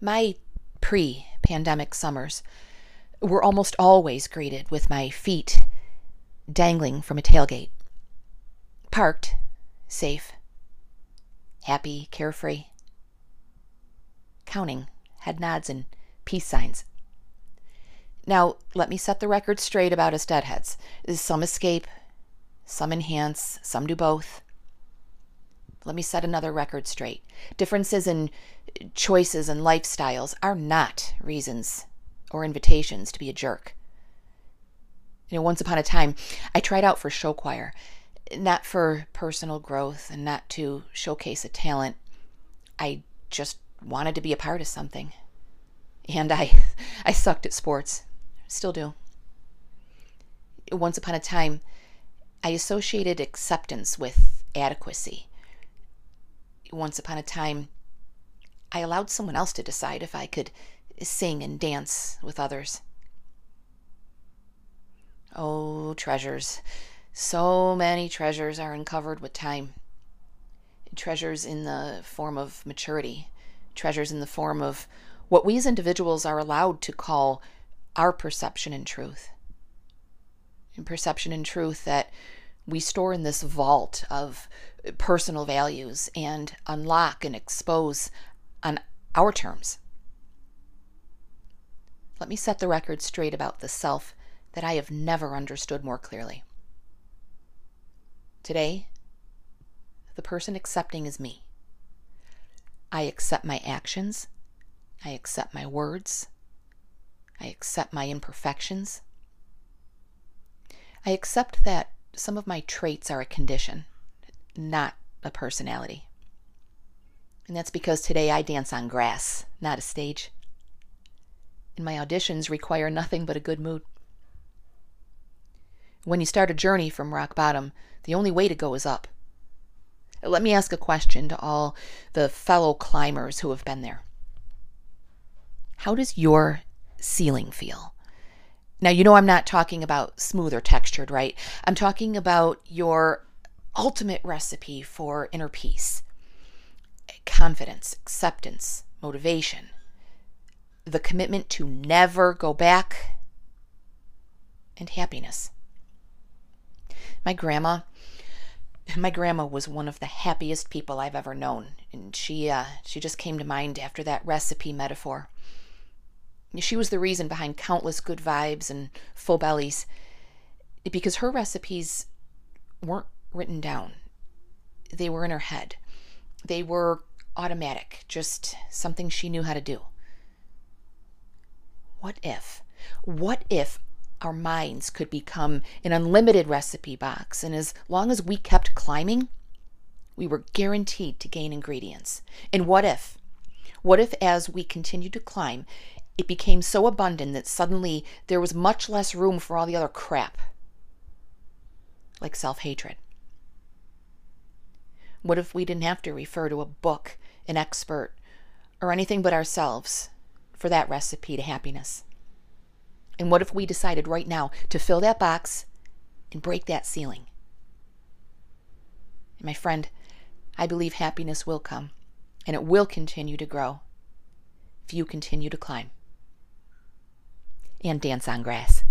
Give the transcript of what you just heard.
My pre pandemic summers were almost always greeted with my feet dangling from a tailgate. Parked, safe, happy, carefree. Counting head nods and peace signs. Now, let me set the record straight about us deadheads. Some escape, some enhance, some do both. Let me set another record straight. Differences in choices and lifestyles are not reasons or invitations to be a jerk. You know, once upon a time, I tried out for show choir, not for personal growth and not to showcase a talent. I just wanted to be a part of something. And I I sucked at sports. Still do. Once upon a time, I associated acceptance with adequacy. Once upon a time, I allowed someone else to decide if I could sing and dance with others. Oh, treasures. So many treasures are uncovered with time. Treasures in the form of maturity, treasures in the form of what we as individuals are allowed to call our perception and truth. And perception and truth that we store in this vault of personal values and unlock and expose on our terms. Let me set the record straight about the self that I have never understood more clearly. Today, the person accepting is me. I accept my actions. I accept my words. I accept my imperfections. I accept that some of my traits are a condition, not a personality. And that's because today I dance on grass, not a stage. And my auditions require nothing but a good mood. When you start a journey from rock bottom, the only way to go is up. Let me ask a question to all the fellow climbers who have been there. How does your ceiling feel? Now, you know I'm not talking about smooth or textured, right? I'm talking about your ultimate recipe for inner peace confidence, acceptance, motivation, the commitment to never go back, and happiness. My grandma, my grandma was one of the happiest people I've ever known, and she uh, she just came to mind after that recipe metaphor. She was the reason behind countless good vibes and full bellies, because her recipes weren't written down; they were in her head. They were automatic, just something she knew how to do. What if? What if our minds could become an unlimited recipe box, and as long as we kept climbing, we were guaranteed to gain ingredients? And what if? What if, as we continued to climb, it became so abundant that suddenly there was much less room for all the other crap, like self hatred? What if we didn't have to refer to a book an expert, or anything but ourselves for that recipe to happiness? And what if we decided right now to fill that box and break that ceiling? And my friend, I believe happiness will come and it will continue to grow if you continue to climb and dance on grass.